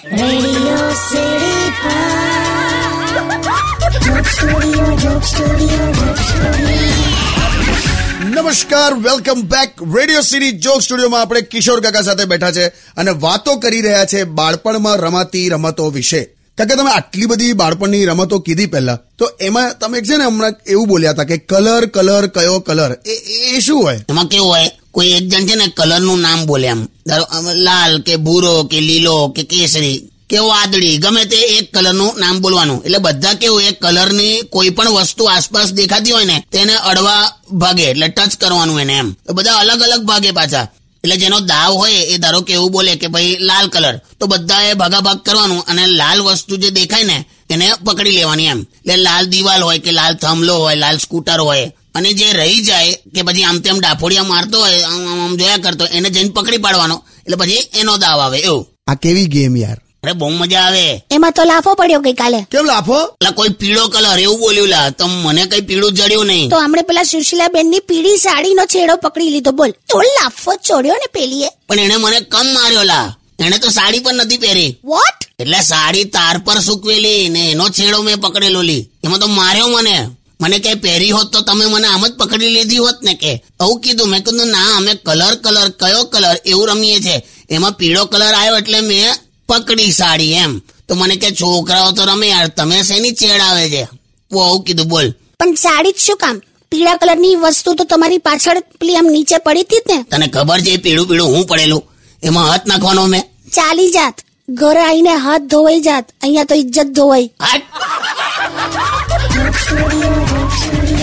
નમસ્કાર welcome back radio city joke સ્ટુડિયોમાં આપણે કિશોર કાકા સાથે બેઠા છે અને વાતો કરી રહ્યા છે બાળપણમાં રમાતી રમતો વિશે. કાકા તમે આટલી બધી બાળપણની રમતો કીધી પહેલા. તો એમાં તમે છે ને હમણાં એવું બોલ્યા હતા કે કલર કલર કયો કલર? એ એ શું હોય? એમાં કેવું હોય? કોઈ એક જણ છે ને કલરનું નામ બોલે એમ. ધારો લાલ કે ભૂરો કે લીલો કે કેસરી, કે વાદળી ગમે તે એક કલરનું નામ બોલવાનું. એટલે બધા કેવું, એક કલરની કોઈ પણ વસ્તુ આસપાસ દેખાતી હોય ને, તેને અડવા ભાગે, એટલે ટચ કરવાનું એને એમ. બધા અલગ અલગ ભાગે પાછા. એટલે જેનો દાવ હોય, એ ધારો કે એવું બોલે કે ભાઈ, લાલ કલર તો બધાએ ભાગાભાગ કરવાનું અને લાલ વસ્તુ જે દેખાય ને એને પકડી લેવાની એમ. એટલે લાલ દિવાલ હોય કે લાલ થાંભલો હોય, લાલ સ્કૂટર હોય અને જે રહી જાય કે પછી આમ તેમ ડાફોડિયા મારતો હોય આમ આમ જોયા કરતો એને જઈને પકડી પાડવાનો. એટલે પછી એનો દાવ આવે એવું. આ કેવી ગેમ યાર? અરે બહુ મજા આવે. એમાં તો લાફો પડ્યો ગઈકાલે કેમ લાફો? એટલે કોઈ પીળો કલર એવું બોલ્યું લા તો મને કઈ પીળું જડ્યું નહીં. તો આપણે પેલા સુશીલાબેનની પીળી સાડી નો છેડો પકડી લીધો બોલ. તો લાફો ચોડ્યો ને પેલીએ. પણ એને મને કમ માર્યો લા. એને તો સાડી પણ નથી પહેરી. વોટ એટલે સાડી તાર પર સુકવેલી ને એનો છેડો મેં પકડેલો લી. એમાં તો માર્યો મને. મને કઈ પહેરી હોત તો તમે મને આમ જ પકડી લીધી હોત ને કે? આવું કીધું. મેં કીધું ના અમે કલર કલર કયો કલર એવું રમીએ છે. એમાં પીળો કલર આવ્યો એટલે મેં પકડી સાડી એમ. તો મને કે છોકરાઓ તો રમે યાર તમે શેની ચેડ આવે છે? હું આવું કીધું. બોલ. પણ સાડી જ શું કામ? પીળા કલરની વસ્તુ તો તમારી પાછળ પેલી આમ નીચે પડી હતી ને? તને ખબર છે પીળું પીળું હું પડેલું? એમાં હાથ નાખવાનો મેં. ચાલી જાત. ઘરે આવીને હાથ ધોવાઈ જાત. અહીંયા તો ઇજ્જત ધોવાઈ. Studio, Studio.